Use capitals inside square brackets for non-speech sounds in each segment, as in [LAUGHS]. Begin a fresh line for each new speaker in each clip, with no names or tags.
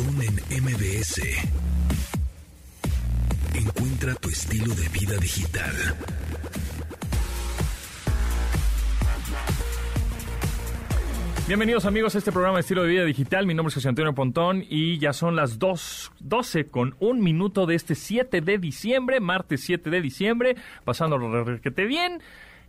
En MBS. Encuentra tu estilo de vida digital.
Bienvenidos amigos a este programa de estilo de vida digital. Mi nombre es José Antonio Pontón y ya son las 2.12 con un minuto de este 7 de diciembre, martes 7 de diciembre, pasando requete bien.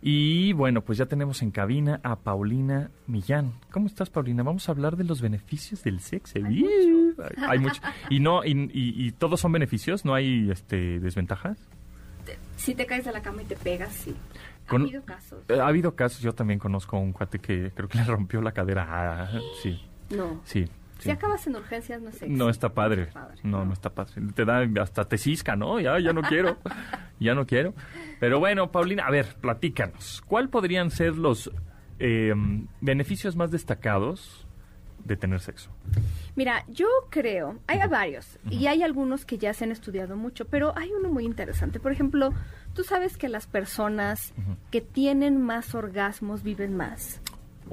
Y bueno, pues ya tenemos en cabina a Paulina Millán. ¿Cómo estás, Paulina? Vamos a hablar de los beneficios del sexo.
Hay mucho.
Hay mucho. Y no, y, y- y todos son beneficios, no hay este desventajas.
Si te caes de la cama y te pegas, sí.
Con-
ha habido casos.
Eh, Ha habido casos, yo también conozco a un cuate que creo que le rompió la cadera. Ah, sí,
No.
sí.
Si acabas en urgencias, no sé.
No está padre.
Padre,
No,
no.
no está padre. Te da hasta te cisca, ¿no? Ya, ya no quiero. [LAUGHS] ya no quiero. Pero bueno, Paulina, a ver, platícanos. ¿Cuál podrían ser los eh, beneficios más destacados de tener sexo?
Mira, yo creo, hay varios y hay algunos que ya se han estudiado mucho, pero hay uno muy interesante. Por ejemplo, tú sabes que las personas que tienen más orgasmos viven más.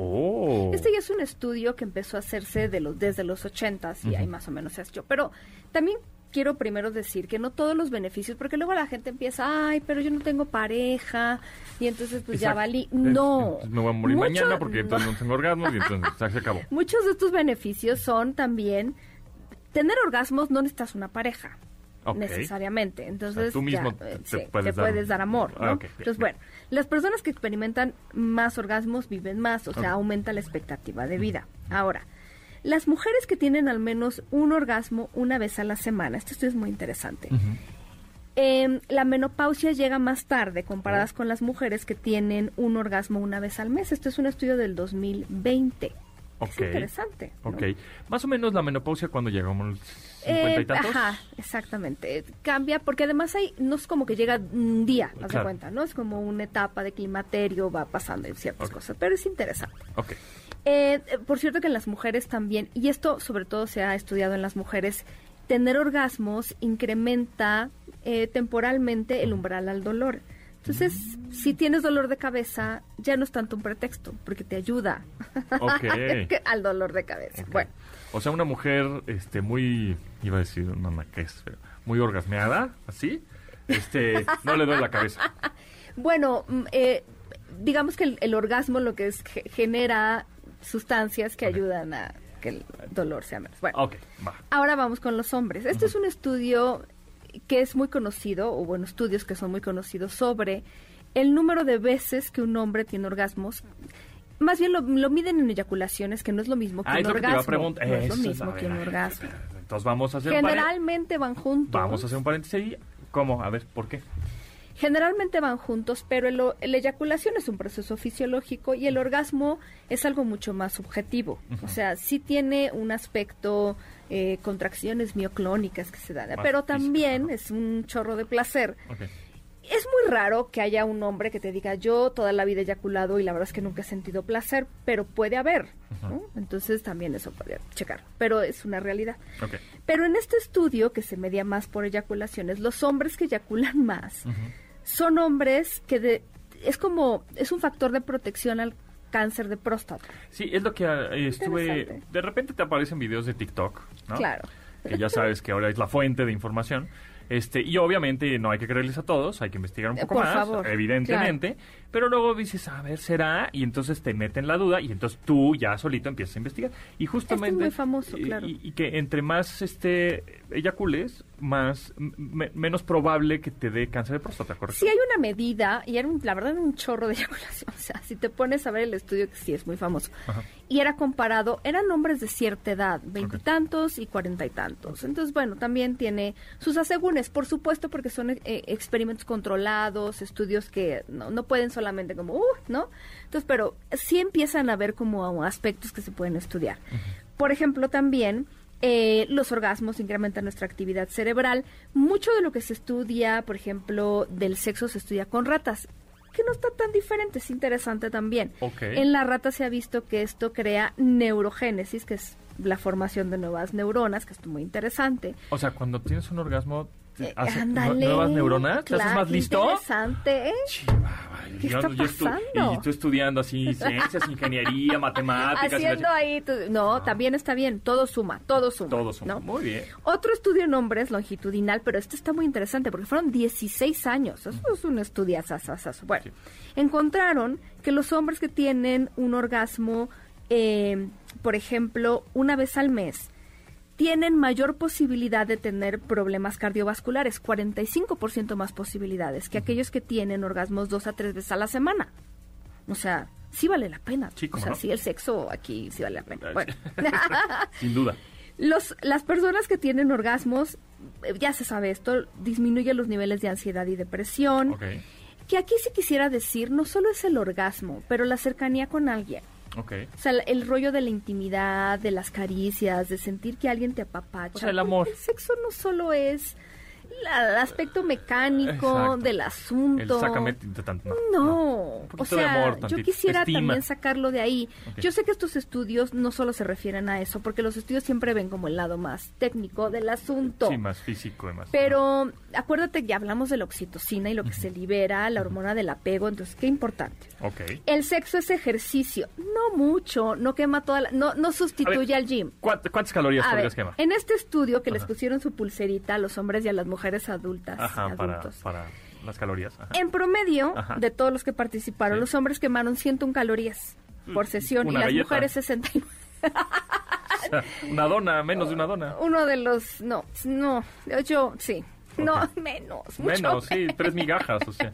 Oh.
Este ya es un estudio que empezó a hacerse de los, desde los 80 y ahí más o menos se hecho. Pero también quiero primero decir que no todos los beneficios, porque luego la gente empieza, ay, pero yo no tengo pareja y entonces pues ya valí.
Es-
No.
es- Me voy a morir
Mucho-
mañana porque entonces no tengo orgasmos y [LAUGHS] entonces ya se acabó.
Muchos de estos beneficios son también tener orgasmos no necesitas una pareja Necesariamente. Entonces
tú mismo
ya,
te-
eh,
te
sí,
puedes
te
dar-
puedes dar amor.
Ah,
Entonces,
bien.
bueno, las personas que experimentan más orgasmos viven más, o sea, aumenta la expectativa de vida. Ahora, las mujeres que tienen al menos un orgasmo una vez a la semana, esto, es muy interesante. Em, la menopausia llega más tarde comparadas con las mujeres que tienen un orgasmo una vez al mes. Esto es un estudio del 2020.
Ok.
Es interesante. ¿no?
Ok. Más o menos la menopausia cuando llegamos a los 50 y
Eh,
tantos.
Ajá, exactamente. Cambia porque además hay, no es como que llega un día, haz de cuenta, ¿no? Es como una etapa de climaterio, va pasando en ciertas cosas, pero es interesante.
Ok.
Eh, por cierto que en las mujeres también, y esto sobre todo se ha estudiado en las mujeres, tener orgasmos incrementa eh, temporalmente el umbral al dolor. Entonces,
Mm.
si tienes dolor de cabeza, ya no es tanto un pretexto, porque te ayuda [LAUGHS] al dolor de cabeza. Bueno,
O sea, una mujer este muy iba a decir no no, ¿qué es? Pero muy orgasmeada, así, este [LAUGHS] no le duele la cabeza.
Bueno, mm, eh, digamos que el, el orgasmo lo que es ge- genera sustancias que ayudan a que el dolor sea menos. Bueno,
Ok, va.
ahora vamos con los hombres. Este es un estudio que es muy conocido, o bueno, estudios que son muy conocidos sobre el número de veces que un hombre tiene orgasmos. Más bien lo, lo miden en eyaculaciones, que no es lo mismo que
Ah,
un
lo que te iba a
orgasmo.
preguntar.
No es lo mismo que un orgasmo.
Entonces vamos a hacer
Generalmente van juntos.
Vamos a hacer un paréntesis. ¿Cómo? A ver, ¿por qué?
Generalmente van juntos, pero el la eyaculación es un proceso fisiológico y el orgasmo es algo mucho más subjetivo. O sea, sí tiene un aspecto, eh, contracciones mioclónicas que se dan,
Más
pero también es un chorro de placer. Es muy raro que haya un hombre que te diga yo toda la vida he eyaculado y la verdad es que nunca he sentido placer, pero puede haber. ¿no? Entonces también eso podría checar, pero es una realidad. Pero en este estudio que se medía más por eyaculaciones, los hombres que eyaculan más son hombres que de- es como es un factor de protección al cáncer de próstata.
Sí, es lo que eh, estuve de repente te aparecen videos de TikTok, ¿no?
Claro.
Que ya sabes que ahora es la fuente de información. Este, y obviamente no hay que creerles a todos, hay que investigar un poco
por
más,
favor,
evidentemente, pero luego dices, a ver, será, y entonces te meten la duda, y entonces tú ya solito empiezas a investigar. Y justamente.
Este muy famoso, claro.
Y, y que entre más este eyacules, más me- menos probable que te dé cáncer de próstata, ¿correcto?
Sí hay una medida, y era un- la verdad un chorro de [LAUGHS] eyaculación. O sea, si te pones a ver el estudio, que sí es muy famoso.
Ajá.
Y era comparado, eran hombres de cierta edad, veintitantos y cuarenta y tantos. Entonces, bueno, también tiene sus asegúnes, por supuesto, porque son eh, experimentos controlados, estudios que no, no pueden solamente como, uh, ¿no? Entonces, pero sí empiezan a ver como aspectos que se pueden estudiar. Por ejemplo, también eh, los orgasmos incrementan nuestra actividad cerebral. Mucho de lo que se estudia, por ejemplo, del sexo se estudia con ratas, que no está tan diferente, es interesante también. En la rata se ha visto que esto crea neurogénesis, que es la formación de nuevas neuronas, que es muy interesante.
O sea, cuando tienes un orgasmo, hace
ándale,
nuevas neuronas, ¿te haces
claro,
más listo?
Interesante, ¿eh? ¿Qué
yo-
está
yo
pasando?
y tú estudiando así ciencias, ingeniería, [LAUGHS] matemáticas. la
Haciendo ahí, tu- no, también está bien, todo suma, todo suma.
Todo suma.
¿no?
Muy bien.
Otro estudio en hombres longitudinal, pero este está muy interesante porque fueron 16 años. Eso es un estudio. Bueno,
Sí.
encontraron que los hombres que tienen un orgasmo, eh, por ejemplo, una vez al mes, tienen mayor posibilidad de tener problemas cardiovasculares, 45% más posibilidades que aquellos que tienen orgasmos dos a tres veces a la semana. O sea, sí vale la pena.
Sí,
o sea,
no.
sí, el sexo aquí sí vale la pena. Bueno. [LAUGHS]
Sin duda.
Los, las personas que tienen orgasmos, eh, ya se sabe esto, disminuye los niveles de ansiedad y depresión. Que aquí sí quisiera decir, no solo es el orgasmo, pero la cercanía con alguien.
Ok.
O sea, el, rollo de la intimidad, de las caricias, de sentir que alguien te apapacha.
O sea, el amor.
El sexo no solo es la- el aspecto mecánico
Exacto.
del asunto.
El sácame tanto.
No,
Un
o
poquito de
sea,
amor,
yo quisiera
Estima.
también sacarlo de ahí.
Ok.
Yo sé que estos estudios no solo se refieren a eso, porque los estudios siempre ven como el lado más técnico del asunto.
Sí, más físico y más.
Pero acuérdate que hablamos de la oxitocina y lo que se libera, la hormona del apego, entonces qué importante.
Ok.
El sexo es ejercicio, no mucho, no quema toda la, no, no sustituye al gym.
¿cuánt- ¿Cuántas calorías
A ver,
podrías quemar?
en este estudio que les pusieron su pulserita a los hombres y a las mujeres adultas,
Ajá, para,
adultos.
para las calorías. Ajá.
En promedio, de todos los que participaron,
Sí.
los hombres quemaron 101 calorías por sesión y las mujeres 69. [LAUGHS]
O sea, una dona, menos de una dona.
Uno de los, no, no, yo, sí, [LAUGHS] no, menos, mucho
Menos, sí, tres migajas, o sea.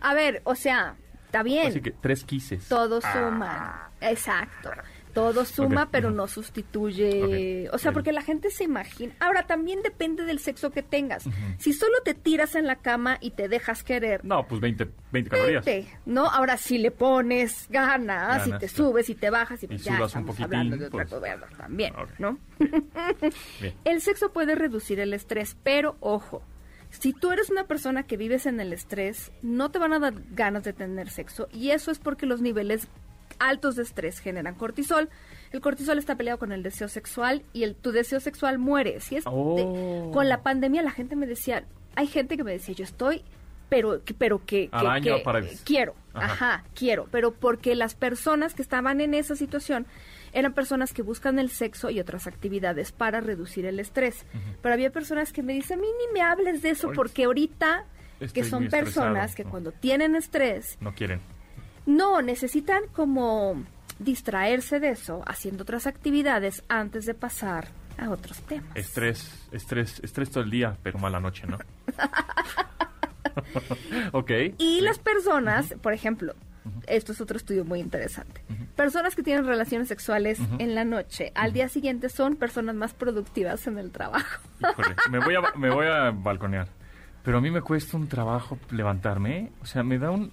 A ver, o sea, está bien,
Así que tres quises.
todo
Ah.
suma, exacto. Todo suma, pero no sustituye. O sea, porque la gente se imagina. Ahora, también depende del sexo que tengas. Si solo te tiras en la cama y te dejas querer,
No, pues 20, 20 calorías.
vete, ¿no? Ahora, si le pones ganas, y
Ganas,
te
claro.
subes y te bajas, y,
Y
ya
sudas un
estamos hablando de otra
pues,
también. ¿no? [LAUGHS] El sexo puede reducir el estrés, pero ojo, si tú eres una persona que vives en el estrés, no te van a dar ganas de tener sexo y eso es porque los niveles altos de estrés generan cortisol. El cortisol está peleado con el deseo sexual y el, tu deseo sexual muere. Si es de-
Oh.
con la pandemia la gente me decía, hay gente que me decía, yo estoy pero que, pero que, que- que,
para-
quiero,
Ajá.
ajá, quiero, pero porque las personas que estaban en esa situación eran personas que buscan el sexo y otras actividades para reducir el estrés. Pero había personas que me dicen, a mí ni me hables de eso porque ahorita que son personas que
¿no?
cuando tienen estrés,
No quieren.
no, necesitan como distraerse de eso haciendo otras actividades antes de pasar a otros temas.
Estrés, estrés, estrés todo el día, pero mala noche, ¿no? [LAUGHS] ok.
Y
sí.
las personas, por ejemplo, esto es otro estudio muy interesante. Personas que tienen relaciones sexuales en la noche, al día siguiente son personas más productivas en el trabajo.
Híjole, me voy a, me voy a [LAUGHS] balconear. Pero a mí me cuesta un trabajo levantarme. ¿eh? O sea, me da un...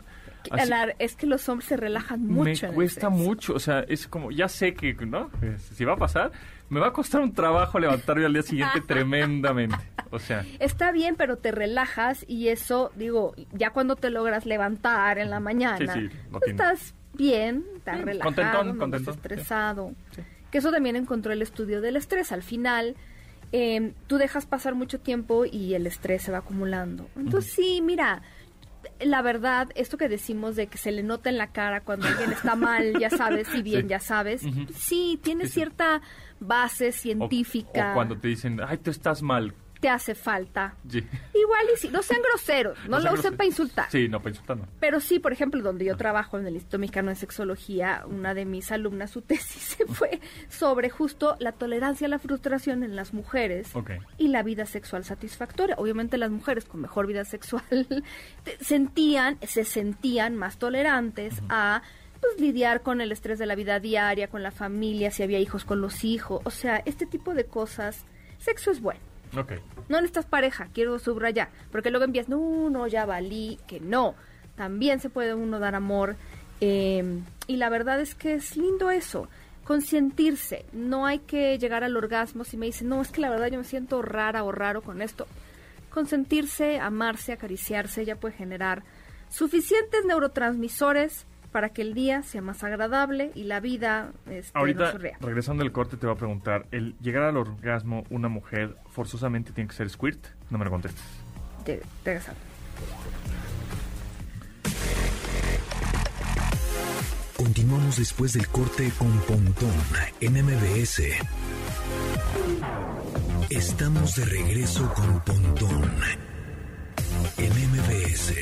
así-
La- es que los hombres se relajan mucho.
me cuesta mucho. O sea, es como, ya sé que, ¿no? Si va a pasar, me va a costar un trabajo levantarme al día siguiente [LAUGHS] tremendamente. O sea,
Está bien, pero te relajas y eso, digo, ya cuando te logras levantar en la mañana,
Sí, sí,
pues
tiene.
estás bien, estás
Sí,
relajado,
contentón,
no
contentón,
estresado.
Sí.
Que eso también encontró el estudio del estrés. Al final, eh, tú dejas pasar mucho tiempo y el estrés se va acumulando. Entonces, sí, mira, la verdad, esto que decimos de que se le nota en la cara cuando alguien está mal, ya sabes, y bien,
Sí.
ya sabes, sí, tiene
Sí, sí.
cierta base
o,
científica,
o cuando te dicen, ay, tú estás mal.
Te hace falta.
Sí.
Igual y sí, no sean groseros, no,
sean
lo usen para insultar.
Sí, no, para insultar no.
Pero sí, por ejemplo, donde yo trabajo en el Instituto Mexicano de Sexología, una de mis alumnas, su tesis se fue sobre justo la tolerancia a la frustración en las mujeres y la vida sexual satisfactoria. Obviamente las mujeres con mejor vida sexual [LAUGHS] sentían, se sentían más tolerantes a pues lidiar con el estrés de la vida diaria, con la familia, si había hijos con los hijos, o sea, este tipo de cosas. Sexo es bueno.
Ok.
No necesitas pareja, quiero subrayar, porque luego envías, no, no, ya valí, que no. También se puede uno dar amor. eh, y la verdad es que es lindo eso, consentirse. No hay que llegar al orgasmo si me dicen, no, es que la verdad yo me siento rara o raro con esto. Consentirse, amarse, acariciarse, ya puede generar suficientes neurotransmisores para que el día sea más agradable y la vida este, no
Ahorita,
surrea.
regresando al corte, te voy a preguntar, ¿el llegar al orgasmo una mujer forzosamente tiene que ser squirt? No me lo contestes.
Te- regresando.
Continuamos después del corte con Pontón en MBS. Estamos de regreso con Pontón en MBS.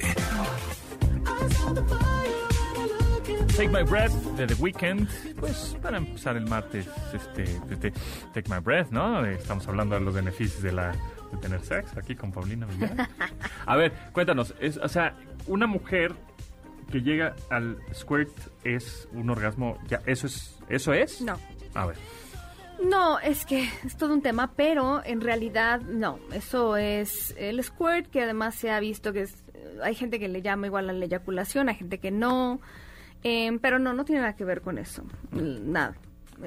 Take My Breath de The Weeknd, pues para empezar el martes, este, este, Take My Breath, ¿no? Eh, Estamos hablando de los beneficios de la de tener sexo aquí con Paulina Villar. A ver, cuéntanos, es, o sea, una mujer que llega al squirt es un orgasmo, ya, eso es, eso es.
No.
A ver,
No, es que es todo un tema, pero en realidad no. Eso es el squirt, que además se ha visto que es, hay gente que le llama igual a la eyaculación, hay gente que no. Em, pero no, no tiene nada que ver con eso. Nada.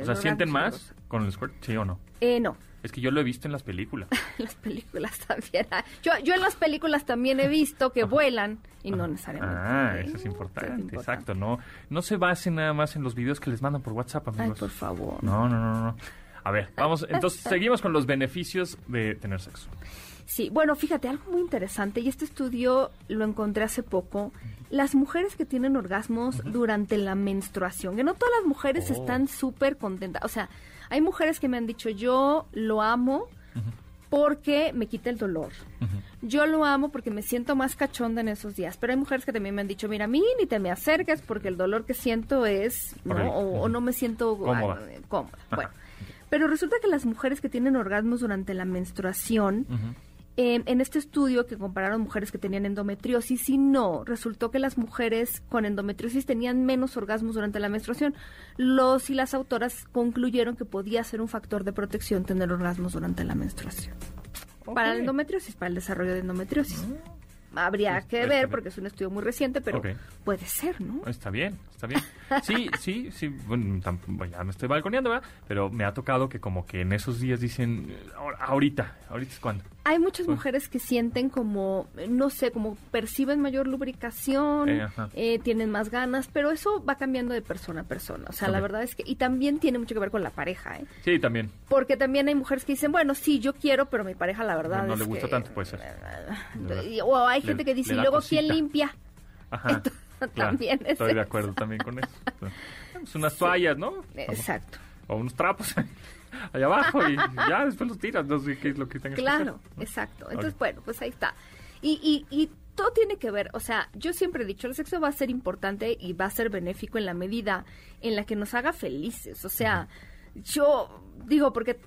o sea, ¿sienten más
cosa.
con el squirt? Sí o no.
Eh, no.
Es que yo lo he visto en las películas. [LAUGHS]
las películas también. Ah, Yo, yo en las películas también he visto que vuelan y no necesariamente.
Ah,
¿eh?
eso es importante,
Eso es importante.
exacto. No, no se basen nada más en los videos que les mandan por WhatsApp,
Ay,
amigos.
por favor.
No, no, no, no. A ver, vamos, entonces [LAUGHS] seguimos con los beneficios de tener sexo.
Sí, bueno, fíjate, algo muy interesante, y este estudio lo encontré hace poco, las mujeres que tienen orgasmos durante la menstruación, que no todas las mujeres
Oh.
están súper contentas, o sea, hay mujeres que me han dicho, yo lo amo porque me quita el dolor. Yo lo amo porque me siento más cachonda en esos días. Pero hay mujeres que también me han dicho, mira, a mí ni te me acerques porque el dolor que siento es, ¿no? O, o no me siento
Cómoda.
ay, cómoda. Bueno, pero resulta que las mujeres que tienen orgasmos durante la menstruación, en, en este estudio que compararon mujeres que tenían endometriosis y no, resultó que las mujeres con endometriosis tenían menos orgasmos durante la menstruación. Los y las autoras concluyeron que podía ser un factor de protección tener orgasmos durante la menstruación. Para la endometriosis, para el desarrollo de endometriosis. Habría
Pues,
que ver porque es un estudio muy reciente, pero puede ser, ¿no?
Está bien, está bien. Sí, sí, sí. Bueno, ya me estoy balconeando, ¿verdad? Pero me ha tocado que como que en esos días dicen, ahorita, ahorita es cuando.
Hay muchas mujeres que sienten como, no sé, como perciben mayor lubricación,
Eh,
eh, tienen más ganas, pero eso va cambiando de persona a persona. O sea, la verdad es que, y también tiene mucho que ver con la pareja, ¿eh?
Sí, también.
Porque también hay mujeres que dicen, bueno, sí, yo quiero, pero mi pareja la verdad
No, no
es
le gusta
que-
tanto, puede ser. [LAUGHS]
O hay
Le-
gente que dice, ¿y luego
cosita.
quién limpia?
Ajá. [LAUGHS]
Entonces,
claro,
también es
Estoy de
eso.
acuerdo también con eso. [LAUGHS] Pues unas toallas, ¿no?
Exacto.
O unos trapos [LAUGHS] allá abajo y ya después los tiras. No sé qué es lo que tengas
Claro,
que hacer.
exacto. Entonces, bueno, pues ahí está. Y, y, y todo tiene que ver, o sea, yo siempre he dicho, el sexo va a ser importante y va a ser benéfico en la medida en la que nos haga felices. O sea, yo digo, porque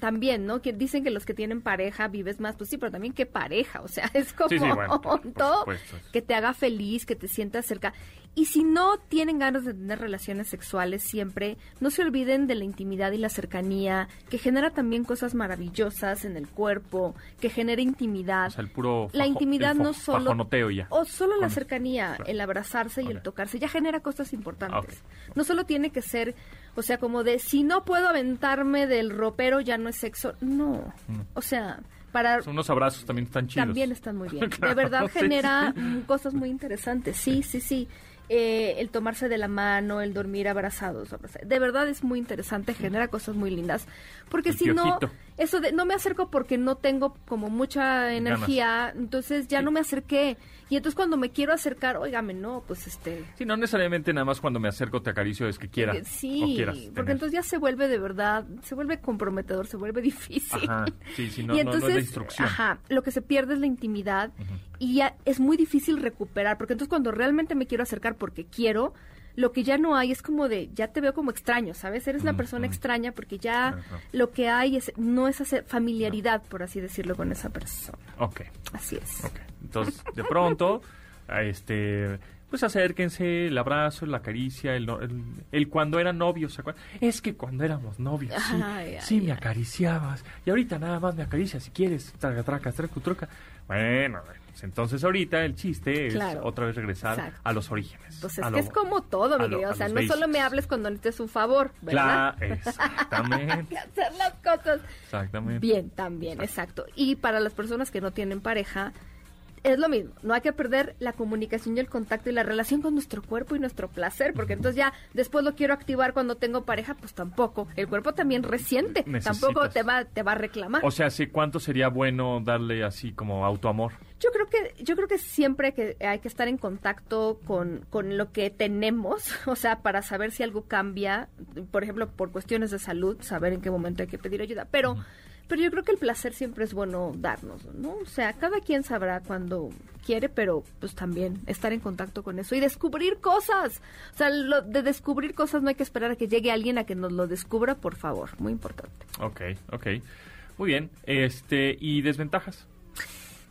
también, ¿no? Que dicen que los que tienen pareja vives más, pues sí, pero también qué pareja, o sea, [LAUGHS] es como
Sí, sí, bueno, por- por
todo que te haga feliz, que te sientas cerca. Y si no tienen ganas de tener relaciones sexuales siempre, no se olviden de la intimidad y la cercanía, que genera también cosas maravillosas en el cuerpo, que genera intimidad.
O sea, el puro
la
fajo-
intimidad
el fo-
no solo
ya.
o solo la cercanía, el abrazarse y el tocarse ya genera cosas importantes. No solo tiene que ser, o sea, como de si no puedo aventarme del ropero ya no es sexo, no.
Mm.
O sea, para
unos abrazos también están chidos.
también están muy bien. [LAUGHS]
Claro,
de verdad
sí,
genera
sí.
cosas muy interesantes. Sí, sí, sí. Eh, el tomarse de la mano, el dormir abrazados. De verdad es muy interesante, genera cosas muy lindas. Porque
El
si no. Eso de no me acerco porque no tengo como mucha energía, entonces ya
Sí.
no me acerqué. Y entonces cuando me quiero acercar, óigame, no, pues este...
Sí, no necesariamente nada más cuando me acerco te acaricio es que quiera.
eh, Sí,
o quieras
porque
tener.
entonces ya se vuelve de verdad, se vuelve comprometedor, se vuelve [LAUGHS] difícil.
Ajá, sí, sí, no,
y
no- no es la instrucción.
ajá, lo que se pierde es la intimidad y ya es muy difícil recuperar, porque entonces cuando realmente me quiero acercar porque quiero, lo que ya no hay es como de, ya te veo como extraño, ¿sabes? Eres
Mm,
persona
mm.
extraña porque ya
Ajá.
lo que hay es, no es hacer familiaridad, por así decirlo, con esa persona.
Ok,
Así es.
ok. Entonces, de pronto, [LAUGHS] este, pues acérquense, el abrazo, la caricia, el, no- el, el cuando eran novios, ¿se acuerdan? Es que cuando éramos novios, sí,
Ay,
sí
ay,
me
ay.
acariciabas. Y ahorita nada más me acaricias si quieres. Traga, traca, traca, truca. Bueno, pues entonces ahorita el chiste es
Claro.
otra vez regresar
Exacto.
a los orígenes.
Pues es que es como todo, mi querido. O sea, no solo me hables cuando necesites un favor, ¿verdad?
Claro, [LAUGHS] exactamente.
hacer las cosas
Exactamente.
bien también, exacto. Y para las personas que no tienen pareja, es lo mismo, no hay que perder la comunicación y el contacto y la relación con nuestro cuerpo y nuestro placer, porque entonces ya después lo quiero activar cuando tengo pareja, pues tampoco. El cuerpo también resiente,
Necesitas.
tampoco te va, te va a reclamar.
O sea, ¿sí, ¿cuánto sería bueno darle así como autoamor?
Yo creo que yo creo que siempre que hay que estar en contacto con, con lo que tenemos, [LAUGHS] o sea, para saber si algo cambia, por ejemplo, por cuestiones de salud, saber en qué momento hay que pedir ayuda, pero pero yo creo que el placer siempre es bueno darnos, ¿no? O sea, cada quien sabrá cuando quiere, pero pues también estar en contacto con eso y descubrir cosas. O sea, lo de descubrir cosas no hay que esperar a que llegue alguien a que nos lo descubra, por favor, muy importante.
Ok, ok. Muy bien. Este, ¿y desventajas?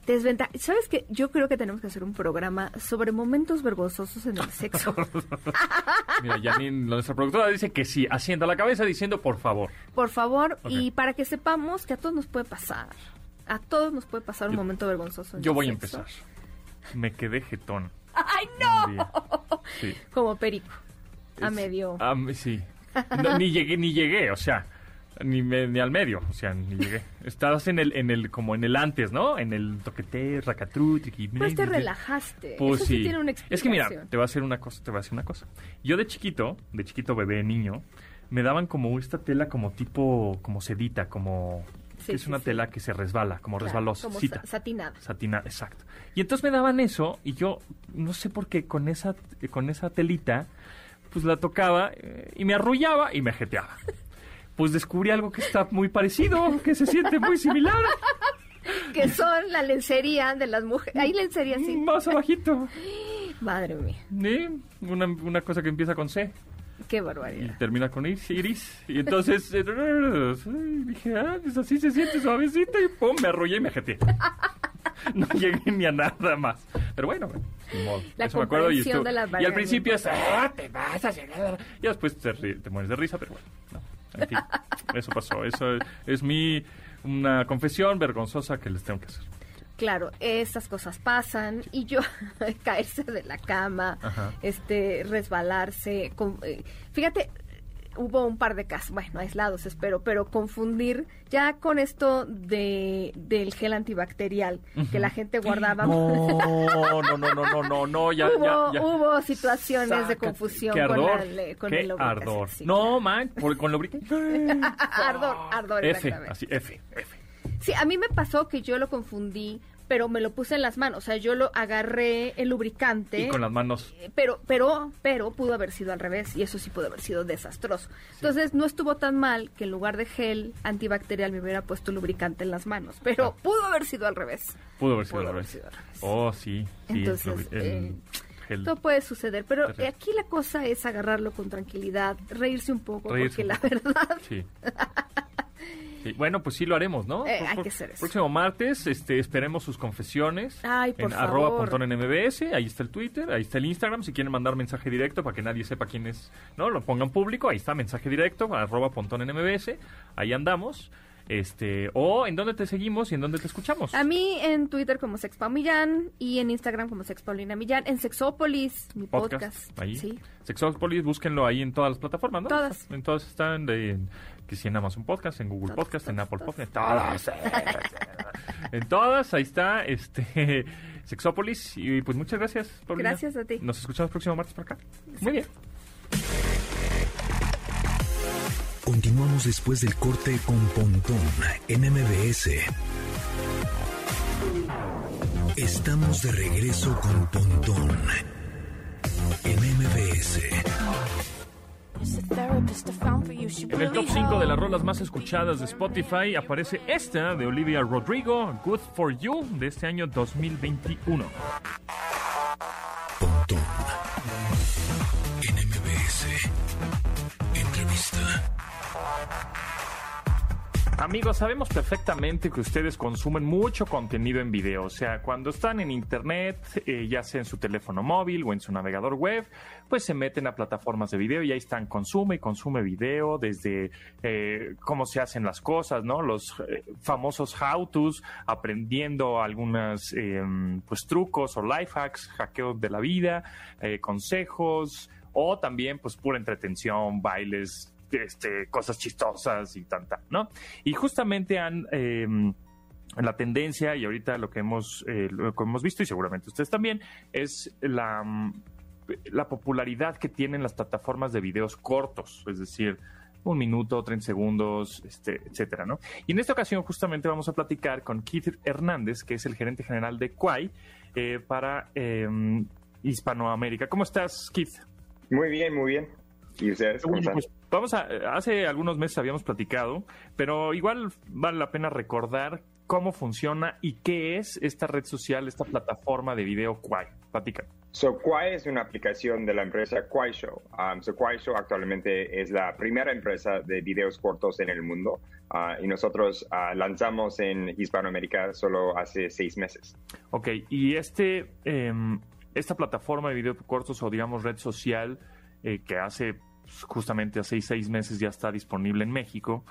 Desventaja. ¿Sabes qué? Yo creo que tenemos que hacer un programa sobre momentos vergonzosos en el sexo. [LAUGHS]
Mira, Janine, nuestra productora, dice que sí, haciendo la cabeza diciendo por favor.
Por favor, y para que sepamos que a todos nos puede pasar. A todos nos puede pasar un
Yo-
momento vergonzoso. en
Yo
el
voy a empezar. Me quedé jetón.
¡Ay, no!
Sí.
Como perico. A
Es-
medio.
sí. No, ni llegué, ni llegué, o sea, ni, me- ni al medio, o sea, ni llegué. [LAUGHS] Estabas en el, en el, como en el antes, ¿no? En el toquete, racatru, triqui-
Pues te relajaste.
Pues
Eso sí.
sí.
tiene una
es que mira, te voy a hacer una cosa, te voy a decir una cosa. Yo de chiquito, de chiquito bebé, niño, me daban como esta tela como tipo, como sedita, como...
Sí,
que es
sí,
una
sí.
tela que se resbala, como
Claro,
resbalosa.
Como
cita.
satinada.
Satina, exacto. Y entonces me daban eso y yo no sé por qué con esa con esa telita pues la tocaba eh, y me arrullaba y me jeteaba. [LAUGHS] Pues descubrí algo que está muy parecido, que se siente muy similar,
Que son la lencería de las mujeres. Hay lencería así.
más abajito.
Madre mía.
¿Sí? Una, una cosa que empieza con C
Qué
y
barbaridad.
termina con iris. iris. Y entonces eh, dije, ah, pues así se siente suavecito y pum, me arrullé y me jeteé. No llegué ni a nada más. Pero bueno, modo.
La
Eso me acuerdo y, estuvo-
de las
y al principio es, ah, te vas a llegar. Y después te, te mueres de risa, pero bueno. no. En fin, eso pasó. Eso es, es mi una confesión vergonzosa que les tengo que hacer.
Claro, estas cosas pasan y yo [LAUGHS] caerse de la cama,
Ajá.
este resbalarse, con- eh, fíjate, hubo un par de casos, bueno, aislados espero, pero confundir ya con esto de del gel antibacterial que la gente guardaba. [LAUGHS]
No, no, no, no, no, no, ya,
hubo,
ya, ya.
hubo situaciones de confusión con,
ardor.
el, eh, con
Qué
el lubricante,
ardor.
sí,
no,
claro.
man, con lubricante. [LAUGHS]
ardor, ardor.
F, así, F, F.
Sí, a mí me pasó que yo lo confundí, pero me lo puse en las manos. O sea, yo lo agarré el lubricante.
Y con las manos.
eh, Pero, pero, pero pudo haber sido al revés y eso sí pudo haber sido desastroso. Entonces no estuvo tan mal que en lugar de gel antibacterial me hubiera puesto lubricante en las manos, pero
Ah.
pudo haber sido al revés.
Pudo haber sido
Pudo
al
haber
revés.
sido al revés.
Oh, sí, sí.
Entonces,
el el
eh. Todo puede suceder, pero eh, aquí la cosa es agarrarlo con tranquilidad, reírse un poco,
Reírse
porque la verdad
Sí. [LAUGHS] Sí, Bueno, pues sí lo haremos, ¿no?
Eh,
Por-
hay
por-
que hacer eso.
Próximo martes, este, esperemos sus confesiones.
Ay, por
en
favor.
arroba pontón en MBS, ahí está el Twitter, ahí está el Instagram, si quieren mandar mensaje directo para que nadie sepa quién es, ¿no? Lo pongan público, ahí está mensaje directo, arroba pontón en MBS, ahí andamos. Este, o en dónde te seguimos y en dónde te escuchamos.
A mí en Twitter como Sexpau Millán y en Instagram como Sexpaulina Millán, en Sexópolis, mi podcast.
ahí.
Sí.
Sexópolis, búsquenlo ahí en todas las plataformas, ¿no?
Todas.
En todas están, de, que si en Amazon Podcast, en Google Podcast, en Apple. Podcast, [LAUGHS] todas. en todas, ahí está, este, Sexópolis. Y pues muchas gracias, Paulina.
Gracias a ti.
Nos escuchamos el próximo martes por acá. Muy bien.
Continuamos después del corte con Pontón en MBS. Estamos de regreso con Pontón en MBS.
En el top 5 de las rolas más escuchadas de Spotify aparece esta de Olivia Rodrigo, Good for You, de este año 2021.
Pontón en MBS. Entrevista.
Amigos, sabemos perfectamente que ustedes consumen mucho contenido en video. O sea, cuando están en internet, eh, ya sea en su teléfono móvil o en su navegador web, pues se meten a plataformas de video y ahí están, consume y consume video, desde eh, cómo se hacen las cosas, ¿no? Los eh, famosos how-tos, aprendiendo algunos pues trucos o life hacks, hackeos de la vida, eh, consejos, o también pues pura entretención, bailes, este, cosas chistosas y tanta, ¿no? Y justamente han... eh, la tendencia y ahorita lo que hemos eh, lo que hemos visto y seguramente ustedes también es la, la popularidad que tienen las plataformas de videos cortos, es decir, un minuto, 30 segundos, este, etcétera, ¿no? Y en esta ocasión justamente vamos a platicar con Keith Hernández, que es el gerente general de Quai eh, para eh, Hispanoamérica. ¿Cómo estás, Keith?
Muy bien, muy bien. ¿Y ustedes están?
Pues, vamos a, hace algunos meses habíamos platicado, pero igual vale la pena recordar cómo funciona y qué es esta red social, esta plataforma de video Quai. Platica.
So, Quai es una aplicación de la empresa Quai Show. Um, so, Quai Show actualmente es la primera empresa de videos cortos en el mundo uh, y nosotros uh, lanzamos en Hispanoamérica solo hace seis meses.
Ok, y este, eh, esta plataforma de videos cortos o digamos red social eh, que hace pues, justamente hace seis meses ya está disponible en México,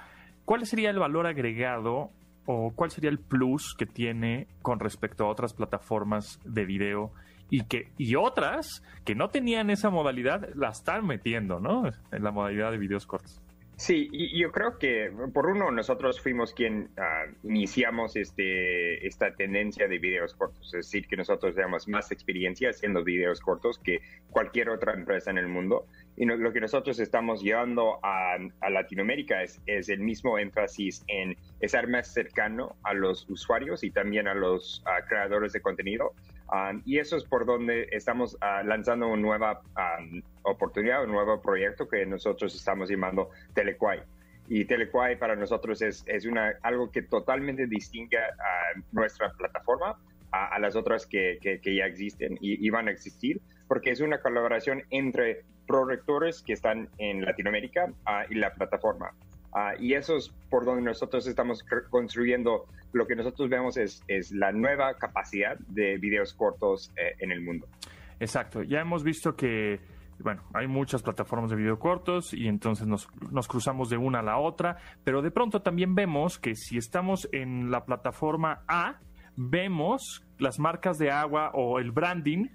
¿cuál sería el valor agregado o cuál sería el plus que tiene con respecto a otras plataformas de video y que y otras que no tenían esa modalidad la están metiendo, ¿no? En la modalidad de videos cortos.
Sí, y yo creo que por uno nosotros fuimos quien uh, iniciamos este, esta tendencia de videos cortos, es decir, que nosotros tenemos más experiencia haciendo videos cortos que cualquier otra empresa en el mundo. Y no, lo que nosotros estamos llevando a, Latinoamérica es, es, el mismo énfasis en estar más cercano a los usuarios y también a los uh, creadores de contenido. Um, y eso es por donde estamos uh, lanzando una nueva um, oportunidad, un nuevo proyecto que nosotros estamos llamando Telequai. Y Telequai para nosotros es, es una, algo que totalmente distingue a nuestra plataforma a, a las otras que, que, que, ya existen y, y, van a existir, porque es una colaboración entre prorectores que están en Latinoamérica uh, y la plataforma. Uh, y eso es por donde nosotros estamos construyendo lo que nosotros vemos es, es la nueva capacidad de videos cortos eh, en el mundo.
Exacto, ya hemos visto que, bueno, hay muchas plataformas de video cortos y entonces nos, nos cruzamos de una a la otra, pero de pronto también vemos que si estamos en la plataforma A, vemos las marcas de agua o el branding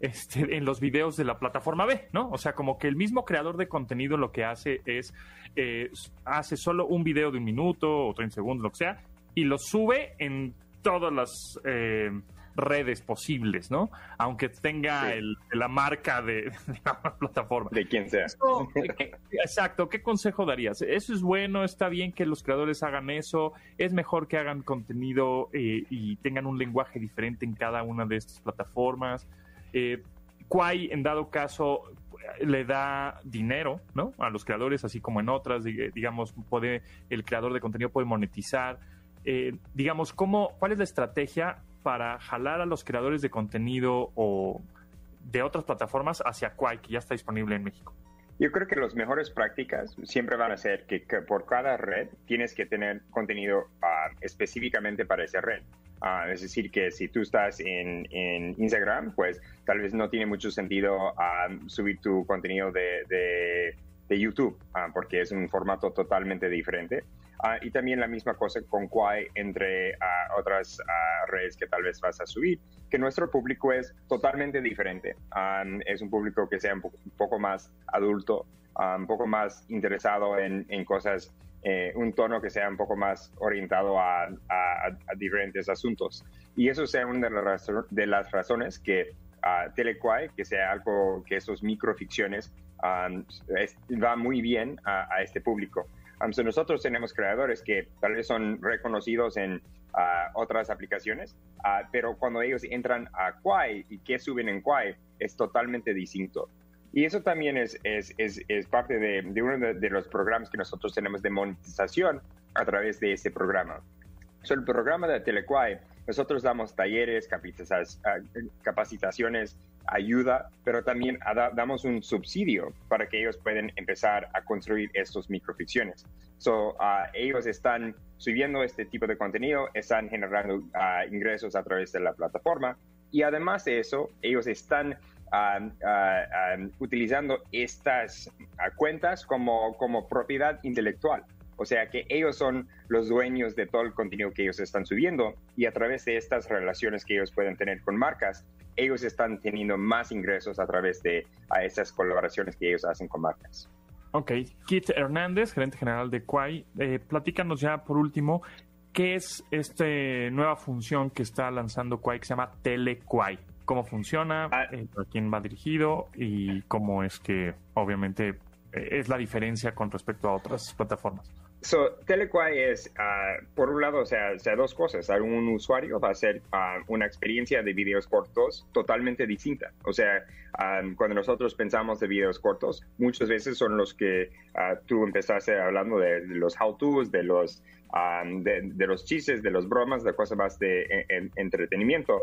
este, en los videos de la plataforma B, ¿no? O sea, como que el mismo creador de contenido lo que hace es, eh, hace solo un video de un minuto o 30 segundos, lo que sea, y lo sube en todas las eh, redes posibles, ¿no? Aunque tenga sí. el, la marca de, [LAUGHS] de, la plataforma.
De quien sea.
Eso, ¿qué, exacto, ¿qué consejo darías? ¿Eso es bueno? ¿Está bien que los creadores hagan eso? ¿Es mejor que hagan contenido eh, y tengan un lenguaje diferente en cada una de estas plataformas? Eh, Quai, en dado caso, le da dinero ¿no? a los creadores, así como en otras, digamos, puede, el creador de contenido puede monetizar. Eh, digamos, ¿cómo, ¿cuál es la estrategia para jalar a los creadores de contenido o de otras plataformas hacia Quai, que ya está disponible en México?
Yo creo que las mejores prácticas siempre van a ser que, por cada red tienes que tener contenido uh, específicamente para esa red. Uh, es decir, que si tú estás en, en, Instagram, pues tal vez no tiene mucho sentido uh, subir tu contenido de, de, de YouTube, porque es un formato totalmente diferente. Y también la misma cosa con Quai entre otras redes que tal vez vas a subir, que nuestro público es totalmente diferente. Um, es un público que sea un, po poco más adulto, un poco más interesado en, en cosas eh, un tono que sea un poco más orientado a, a, a diferentes asuntos. Y eso sea una de las, de las razones que uh, Telequai, que sea algo que esos microficciones um, es, va muy bien a, a este público. Um, so nosotros tenemos creadores que tal vez son reconocidos en uh, otras aplicaciones, uh, pero cuando ellos entran a Quai y que suben en Quai es totalmente distinto. Y eso también es, es, es, es parte de, de uno de, de, los programas que nosotros tenemos de monetización a través de este programa. So, el programa de Telequai, nosotros damos talleres, capacitaciones, ayuda, pero también damos un subsidio para que ellos puedan empezar a construir estos microficciones. So, uh, ellos están subiendo este tipo de contenido, están generando uh, ingresos a través de la plataforma y además de eso, ellos están Uh, utilizando estas cuentas como, como propiedad intelectual. O sea que ellos son los dueños de todo el contenido que ellos están subiendo y a través de estas relaciones que ellos pueden tener con marcas, ellos están teniendo más ingresos a través de a esas colaboraciones que ellos hacen con marcas.
Ok, Kit Hernández, gerente general de Quai, eh, platícanos ya por último,
¿qué es esta nueva función que está lanzando Quai que se llama TeleQuai? ¿Cómo funciona?
Ah.
Eh, ¿A quién va dirigido? Y cómo es que, obviamente, eh, es la diferencia con respecto a otras plataformas.
So, Telequai es, ah, por un lado, o sea, dos cosas. Un usuario va a hacer ah, una experiencia de videos cortos totalmente distinta. O sea, ah, cuando nosotros pensamos de videos cortos, muchas veces son los que tú empezaste hablando de, los how-tos, de los de, de, los chistes, de los bromas, de cosas más de en, entretenimiento.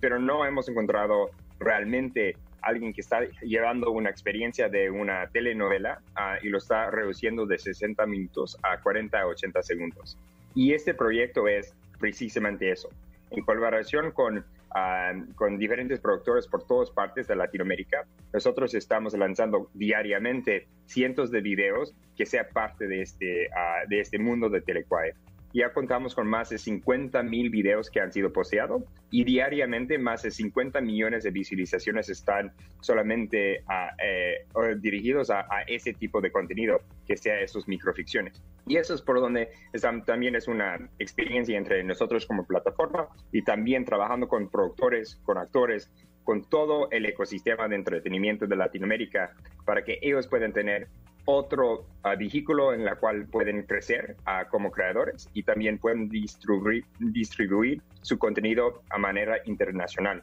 pero no hemos encontrado realmente alguien que está llevando una experiencia de una telenovela uh, y lo está reduciendo de 60 minutos a 40 o 80 segundos. Y este proyecto es precisamente eso. En colaboración con, uh, con diferentes productores por todas partes de Latinoamérica, nosotros estamos lanzando diariamente cientos de videos que sea parte de este, uh, de este mundo de Telequai ya contamos con más de 50 mil videos que han sido posteados y diariamente más de 50 millones de visualizaciones están solamente eh, dirigidos a, ese tipo de contenido, que sea esos microficciones. Y eso es por donde también es una experiencia entre nosotros como plataforma y también trabajando con productores, con actores, con todo el ecosistema de entretenimiento de Latinoamérica para que ellos puedan tener otro uh, vehículo en la cual pueden crecer uh, como creadores y también pueden distribuir, distribuir su contenido a manera internacional.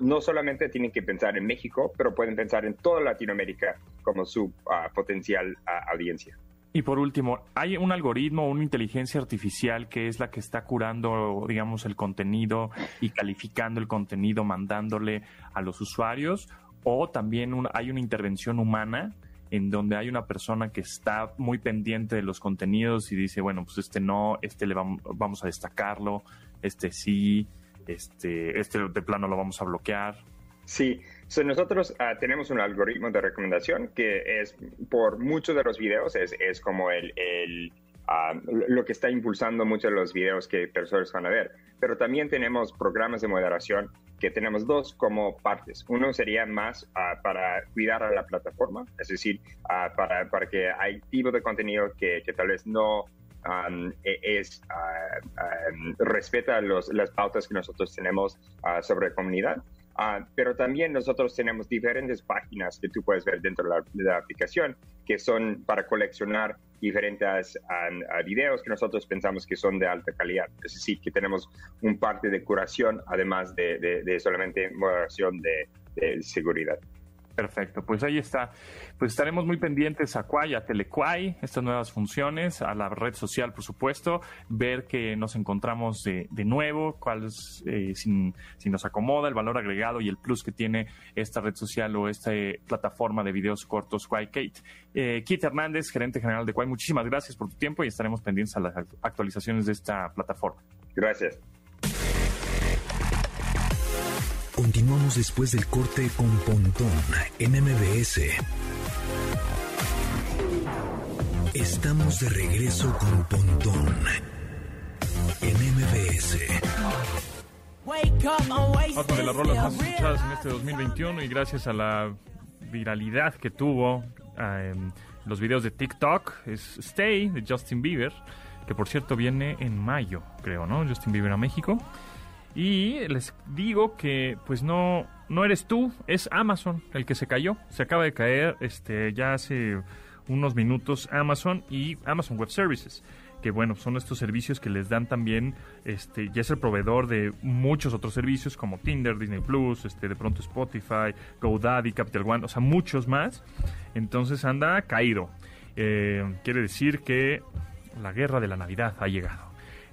no solamente tienen que pensar en México, pero pueden pensar en toda Latinoamérica como su uh, potencial audiencia.
Y por último, ¿hay un algoritmo, una inteligencia artificial que es la que está curando, digamos, el contenido y calificando el contenido, mandándole a los usuarios? ¿O también hay una intervención humana en donde hay una persona que está muy pendiente de los contenidos y dice, bueno, pues este no, este le vamos, vamos a destacarlo, este sí, este, este de plano lo vamos a bloquear.
Sí, nosotros uh, tenemos un algoritmo de recomendación que es por muchos de los videos, es, es como el, el uh, lo que está impulsando muchos de los videos que personas van a ver. Pero también tenemos programas de moderación que tenemos dos como partes. Uno sería más uh, para cuidar a la plataforma, es decir, uh, para, para, que hay tipo de contenido que, que tal vez no um, es, uh, um, respeta los, las pautas que nosotros tenemos sobre comunidad. pero también nosotros tenemos diferentes páginas que tú puedes ver dentro de la, de la aplicación que son para coleccionar diferentes videos que nosotros pensamos que son de alta calidad. Es decir, que tenemos un parte de curación, además de, solamente moderación de, de seguridad.
Perfecto, pues ahí está. Pues estaremos muy pendientes a Quay, a Telequay, estas nuevas funciones, a la red social, por supuesto, ver que nos encontramos de, de nuevo, cuál es, eh, si, nos acomoda el valor agregado y el plus que tiene esta red social o esta eh, plataforma de videos cortos Quay Kate. Eh, Keith Hernández, gerente general de Quay, muchísimas gracias por tu tiempo y estaremos pendientes a las actualizaciones de esta plataforma.
Gracias.
Continuamos después del corte con Pontón en MBS. Estamos de regreso con Pontón en MBS.
Otra de las rolas más escuchadas en este 2021 y gracias a la viralidad que tuvo en los videos de TikTok es Stay de Justin Bieber, que por cierto viene en mayo, creo, ¿no? Justin Bieber a México. Y les digo que pues no, no eres tú, es Amazon el que se cayó. Se acaba de caer este, ya hace unos minutos Amazon y Amazon Web Services que bueno, son estos servicios que les dan también, este, ya es el proveedor de muchos otros servicios como Tinder, Disney Plus, este, de pronto Spotify, GoDaddy, Capital One, o sea, muchos más. Entonces anda caído. Eh, quiere decir que la guerra de la Navidad ha llegado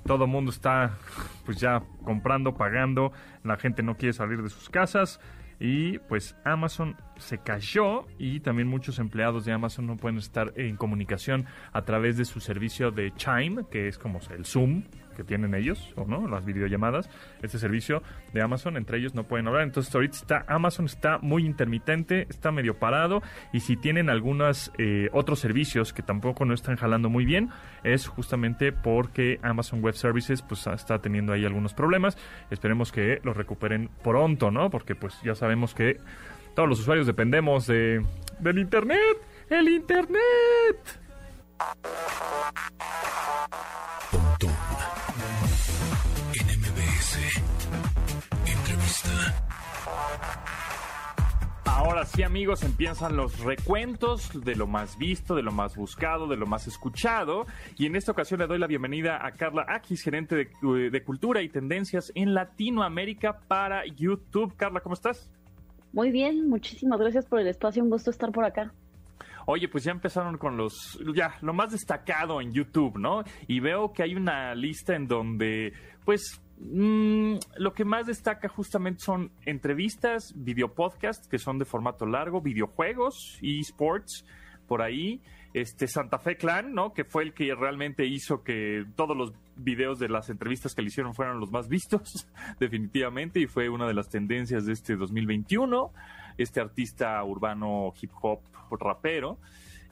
todo el mundo está pues ya comprando, pagando, la gente no quiere salir de sus casas y pues Amazon se cayó y también muchos empleados de Amazon no pueden estar en comunicación a través de su servicio de Chime, que es como el Zoom que tienen ellos, o no, las videollamadas, este servicio de Amazon, entre ellos no pueden hablar. Entonces ahorita está, Amazon está muy intermitente, está medio parado, y si tienen algunos eh, otros servicios que tampoco no están jalando muy bien, es justamente porque Amazon Web Services pues está teniendo ahí algunos problemas. Esperemos que los recuperen pronto, ¿no? Porque pues ya sabemos que todos los usuarios dependemos de del internet, el internet. Ahora sí, amigos, empiezan los recuentos de lo más visto, de lo más buscado, de lo más escuchado. Y en esta ocasión le doy la bienvenida a Carla Akis, gerente de, de Cultura y Tendencias en Latinoamérica para YouTube. Carla, ¿cómo estás?
Muy bien, muchísimas gracias por el espacio, un gusto estar por acá.
Oye, pues ya empezaron con los, ya, lo más destacado en YouTube, ¿no? Y veo que hay una lista en donde, pues, mm, lo que más destaca justamente son entrevistas, videopodcasts, que son de formato largo, videojuegos, esports, por ahí, este Santa Fe Clan, ¿no? Que fue el que realmente hizo que todos los videos de las entrevistas que le hicieron fueran los más [LAUGHS] vistos, definitivamente, y fue una de las tendencias de este 2021 este artista urbano hip hop rapero.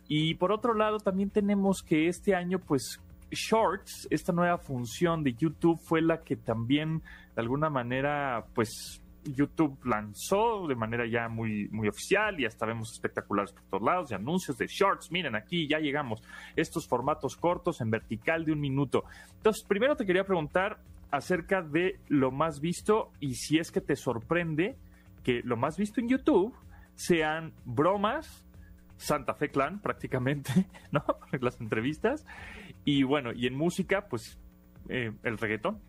Y por otro lado, también tenemos que este año, pues, Shorts, esta nueva función de YouTube, fue la que también, de alguna manera, pues, YouTube lanzó de manera ya muy, muy oficial y hasta vemos espectaculares por todos lados de anuncios de shorts. Miren, aquí ya llegamos. Estos formatos cortos en vertical de un minuto. Entonces, primero te quería preguntar acerca de lo más visto y si es que te sorprende que lo más visto en YouTube sean bromas, Santa Fe Clan [LAUGHS] prácticamente, ¿no? [LAUGHS] Las entrevistas. Y bueno, y en música, pues eh, el reggaetón.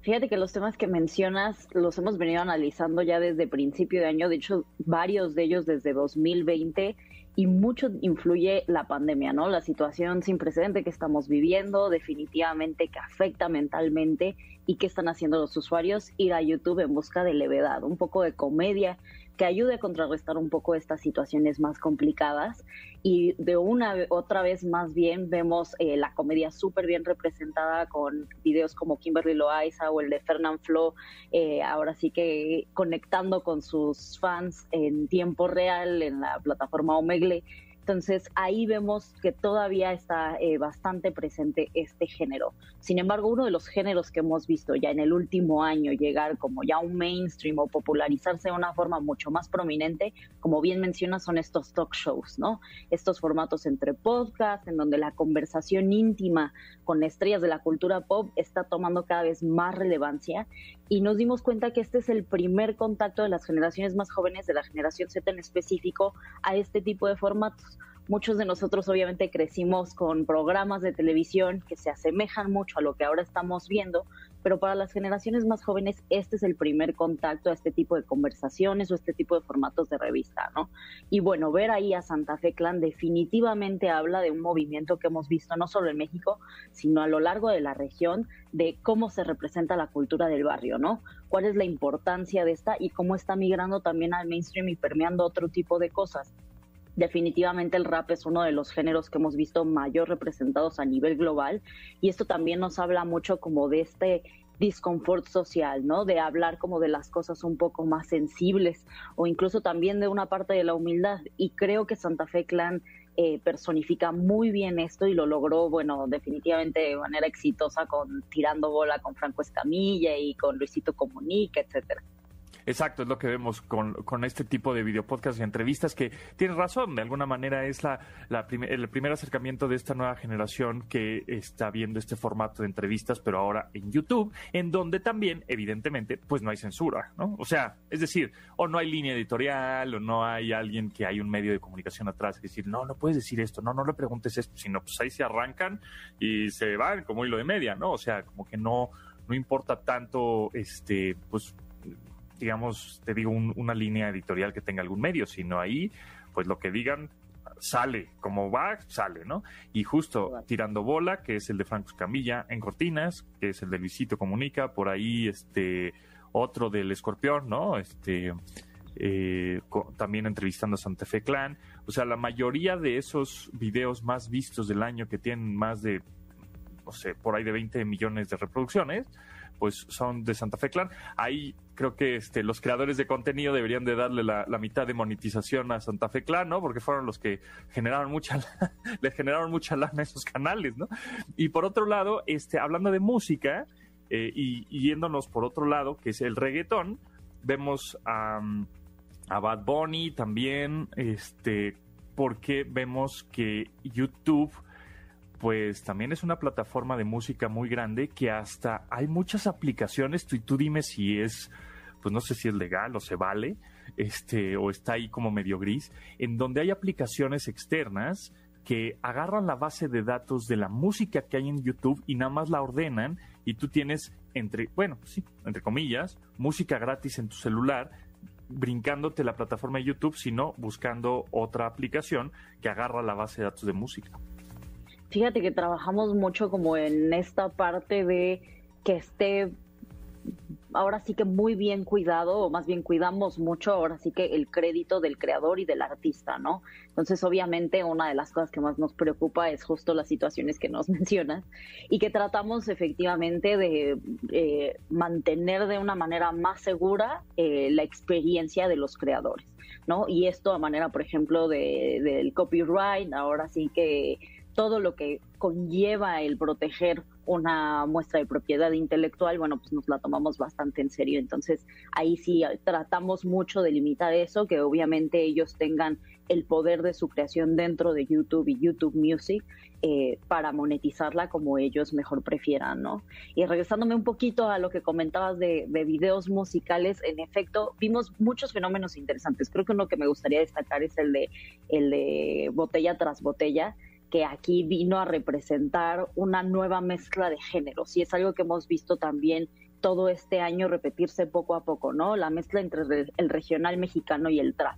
Fíjate que los temas que mencionas los hemos venido analizando ya desde principio de año, de hecho varios de ellos desde 2020 y mucho influye la pandemia, ¿no? La situación sin precedente que estamos viviendo, definitivamente que afecta mentalmente y qué están haciendo los usuarios, ir a YouTube en busca de levedad, un poco de comedia que ayude a contrarrestar un poco estas situaciones más complicadas. Y de una otra vez más bien vemos eh, la comedia súper bien representada con videos como Kimberly Loaiza o el de Fernand Flo, eh, ahora sí que conectando con sus fans en tiempo real en la plataforma Omegle entonces ahí vemos que todavía está eh, bastante presente este género. Sin embargo, uno de los géneros que hemos visto ya en el último año llegar como ya un mainstream o popularizarse de una forma mucho más prominente, como bien mencionas, son estos talk shows, ¿no? Estos formatos entre podcast, en donde la conversación íntima con estrellas de la cultura pop está tomando cada vez más relevancia y nos dimos cuenta que este es el primer contacto de las generaciones más jóvenes, de la generación Z en específico, a este tipo de formatos. Muchos de nosotros obviamente crecimos con programas de televisión que se asemejan mucho a lo que ahora estamos viendo, pero para las generaciones más jóvenes este es el primer contacto a este tipo de conversaciones o este tipo de formatos de revista, ¿no? Y bueno, ver ahí a Santa Fe Clan definitivamente habla de un movimiento que hemos visto no solo en México, sino a lo largo de la región de cómo se representa la cultura del barrio, ¿no? Cuál es la importancia de esta y cómo está migrando también al mainstream y permeando otro tipo de cosas definitivamente el rap es uno de los géneros que hemos visto mayor representados a nivel global y esto también nos habla mucho como de este disconfort social, ¿no? De hablar como de las cosas un poco más sensibles o incluso también de una parte de la humildad. Y creo que Santa Fe Clan eh, personifica muy bien esto y lo logró, bueno, definitivamente de manera exitosa con Tirando Bola con Franco Escamilla y con Luisito Comunica, etcétera.
Exacto, es lo que vemos con, con este tipo de videopodcasts y entrevistas que tienes razón, de alguna manera es la, la el primer acercamiento de esta nueva generación que está viendo este formato de entrevistas, pero ahora en YouTube, en donde también, evidentemente, pues no hay censura, ¿no? O sea, es decir, o no hay línea editorial, o no hay alguien que hay un medio de comunicación atrás, es decir, no, no puedes decir esto, no, no le preguntes esto, sino pues ahí se arrancan y se van como hilo de media, ¿no? O sea, como que no, no importa tanto, este, pues digamos, te digo, una línea editorial que tenga algún medio, sino ahí, pues lo que digan sale, como va, sale, ¿no? Y justo tirando bola, que es el de Franco Camilla, en Cortinas, que es el de Luisito Comunica, por ahí este otro del Escorpión, ¿no? Este eh, también entrevistando a Santa Fe Clan. O sea, la mayoría de esos videos más vistos del año que tienen más de, no sé, por ahí de 20 millones de reproducciones, pues son de Santa Fe Clan. Ahí creo que este, los creadores de contenido deberían de darle la, mitad de monetización a Santa Fe Clan, ¿no? Porque fueron los que generaron mucha, [LAUGHS] le generaron mucha lana a esos canales, ¿no? Y por otro lado, este, hablando de música eh, y, yéndonos por otro lado, que es el reggaetón, vemos a, a Bad Bunny también, este, porque vemos que YouTube pues también es una plataforma de música muy grande que hasta hay muchas aplicaciones, tú, tú dime si es, pues no sé si es legal o se vale, este, o está ahí como medio gris, en donde hay aplicaciones externas que agarran la base de datos de la música que hay en YouTube y nada más la ordenan y tú tienes entre, bueno, sí, entre comillas, música gratis en tu celular, brincándote la plataforma de YouTube, sino buscando otra aplicación que agarra la base de datos de música.
Fíjate que trabajamos mucho como en esta parte de que esté ahora sí que muy bien cuidado, o más bien cuidamos mucho ahora sí que el crédito del creador y del artista, ¿no? Entonces, obviamente, una de las cosas que más nos preocupa es justo las situaciones que nos [LAUGHS] mencionas y que tratamos efectivamente de eh, mantener de una manera más segura eh, la experiencia de los creadores, ¿no? Y esto a manera, por ejemplo, de, del copyright, ahora sí que todo lo que conlleva el proteger una muestra de propiedad intelectual, bueno, pues nos la tomamos bastante en serio. Entonces, ahí sí tratamos mucho de limitar eso, que obviamente ellos tengan el poder de su creación dentro de YouTube y YouTube Music eh, para monetizarla como ellos mejor prefieran, ¿no? Y regresándome un poquito a lo que comentabas de, de videos musicales, en efecto, vimos muchos fenómenos interesantes. Creo que uno que me gustaría destacar es el de, el de botella tras botella que aquí vino a representar una nueva mezcla de géneros y es algo que hemos visto también todo este año repetirse poco a poco, ¿no? La mezcla entre el regional mexicano y el trap,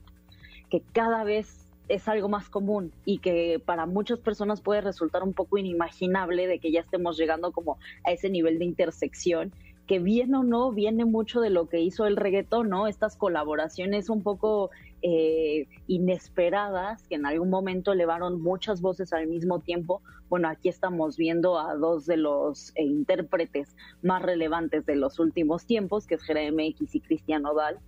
que cada vez es algo más común y que para muchas personas puede resultar un poco inimaginable de que ya estemos llegando como a ese nivel de intersección que bien o no viene mucho de lo que hizo el reggaetón, ¿no? Estas colaboraciones un poco eh, inesperadas que en algún momento elevaron muchas voces al mismo tiempo. Bueno, aquí estamos viendo a dos de los eh, intérpretes más relevantes de los últimos tiempos, que es Jeremy X y Cristian Odal,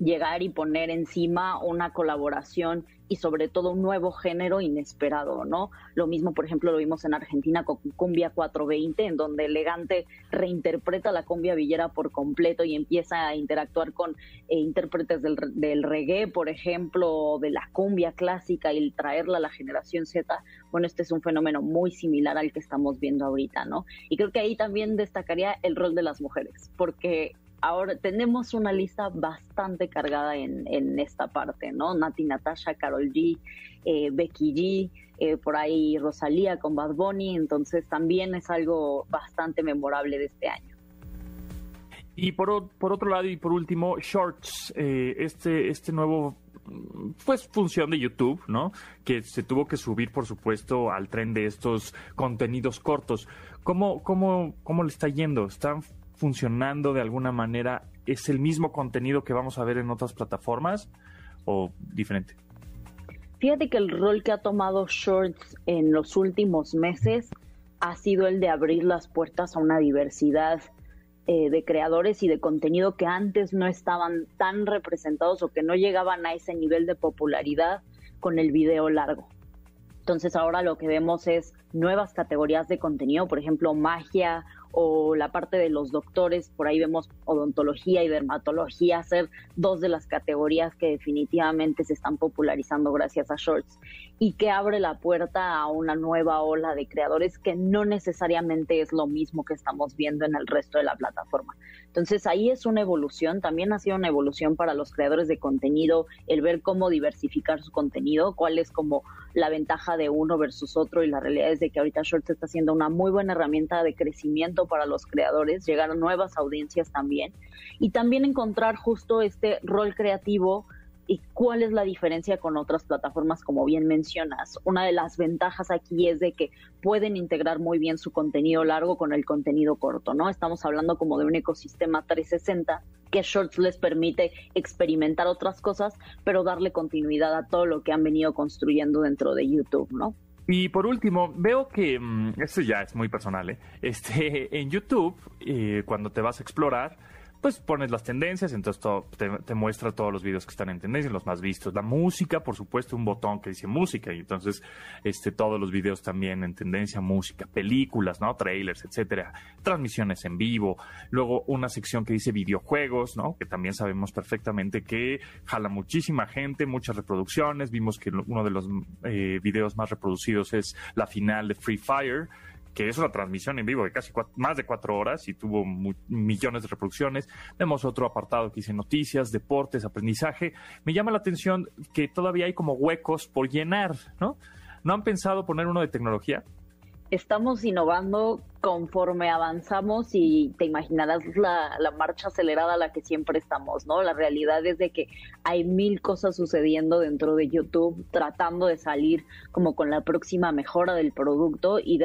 llegar y poner encima una colaboración y sobre todo un nuevo género inesperado, ¿no? Lo mismo, por ejemplo, lo vimos en Argentina con Cumbia 420, en donde Elegante reinterpreta la cumbia villera por completo y empieza a interactuar con eh, intérpretes del, del, reggae, por ejemplo, de la cumbia clásica y traerla a la generación Z. Bueno, este es un fenómeno muy similar al que estamos viendo ahorita, ¿no? Y creo que ahí también destacaría el rol de las mujeres, porque ahora tenemos una lista bastante cargada en, en esta parte, ¿no? Nati Natasha, Carol G, eh, Becky G, eh, por ahí Rosalía con Bad Bunny, entonces también es algo bastante memorable de este año.
Y por, por otro lado y por último, Shorts, eh, este, este nuevo pues función de YouTube, ¿no? Que se tuvo que subir, por supuesto, al tren de estos contenidos cortos. ¿Cómo, cómo, cómo le está yendo? ¿Están funcionando de alguna manera? ¿Es el mismo contenido que vamos a ver en otras plataformas o diferente?
Fíjate que el rol que ha tomado Shorts en los últimos meses ha sido el de abrir las puertas a una diversidad eh, de creadores y de contenido que antes no estaban tan representados o que no llegaban a ese nivel de popularidad con el video largo. Entonces ahora lo que vemos es nuevas categorías de contenido, por ejemplo, magia o la parte de los doctores, por ahí vemos odontología y dermatología ser dos de las categorías que definitivamente se están popularizando gracias a Shorts y que abre la puerta a una nueva ola de creadores que no necesariamente es lo mismo que estamos viendo en el resto de la plataforma. Entonces ahí es una evolución, también ha sido una evolución para los creadores de contenido, el ver cómo diversificar su contenido, cuál es como la ventaja de uno versus otro y la realidad es de que ahorita Shorts está siendo una muy buena herramienta de crecimiento para los creadores, llegar a nuevas audiencias también y también encontrar justo este rol creativo y cuál es la diferencia con otras plataformas, como bien mencionas. Una de las ventajas aquí es de que pueden integrar muy bien su contenido largo con el contenido corto, ¿no? Estamos hablando como de un ecosistema 360 que Shorts les permite experimentar otras cosas, pero darle continuidad a todo lo que han venido construyendo dentro de YouTube, ¿no?
Y por último, veo que, mm, esto ya es muy personal, ¿eh? este, en YouTube, eh, cuando te vas a explorar, pues pones las tendencias, entonces todo, te, muestra todos los videos que están en tendencia, los más vistos. La música, por supuesto, un botón que dice música, y entonces este, todos los videos también en tendencia, música, películas, ¿no? Trailers, etcétera, transmisiones en vivo. Luego una sección que dice videojuegos, ¿no? Que también sabemos perfectamente que jala muchísima gente, muchas reproducciones. Vimos que uno de los eh, videos más reproducidos es la final de Free Fire que es una transmisión en vivo de casi más de cuatro horas y tuvo millones de reproducciones. Vemos otro apartado que dice noticias, deportes, aprendizaje. Me llama la atención que todavía hay como huecos por llenar, ¿no? ¿No han pensado poner uno de tecnología?
Estamos innovando conforme avanzamos y te imaginarás la, marcha acelerada a la que siempre estamos, ¿no? La realidad es de que hay mil cosas sucediendo dentro de YouTube tratando de salir como con la próxima mejora del producto y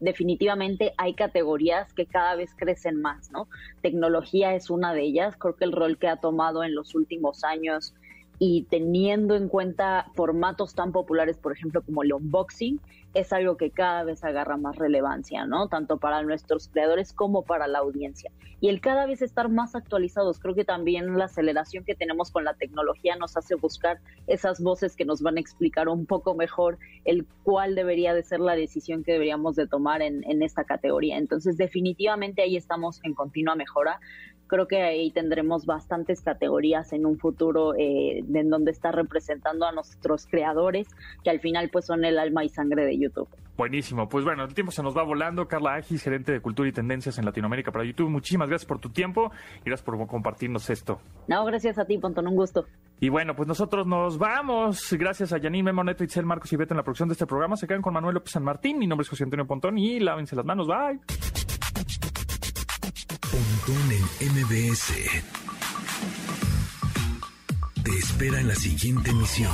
definitivamente hay categorías que cada vez crecen más, ¿no? Tecnología es una de ellas, creo que el rol que ha tomado en los últimos años y teniendo en cuenta formatos tan populares, por ejemplo, como el unboxing, es algo que cada vez agarra más relevancia, ¿no? Tanto para nuestros creadores como para la audiencia. Y el cada vez estar más actualizados, creo que también la aceleración que tenemos con la tecnología nos hace buscar esas voces que nos van a explicar un poco mejor el cuál debería de ser la decisión que deberíamos de tomar en, en esta categoría. Entonces, definitivamente ahí estamos en continua mejora creo que ahí tendremos bastantes categorías en un futuro eh, en donde está representando a nuestros creadores, que al final pues son el alma y sangre de YouTube.
Buenísimo, pues bueno, el tiempo se nos va volando. Carla Agis, gerente de Cultura y Tendencias en Latinoamérica para YouTube, muchísimas gracias por tu tiempo y gracias por compartirnos esto.
No, gracias a ti, Pontón, un gusto.
Y bueno, pues nosotros nos vamos. Gracias a Janine Memoneto, Itzel Marcos y Beto en la producción de este programa. Se quedan con Manuel López San Martín. Mi nombre es José Antonio Pontón y lávense las manos. Bye.
En MBS. Te espera en la siguiente emisión.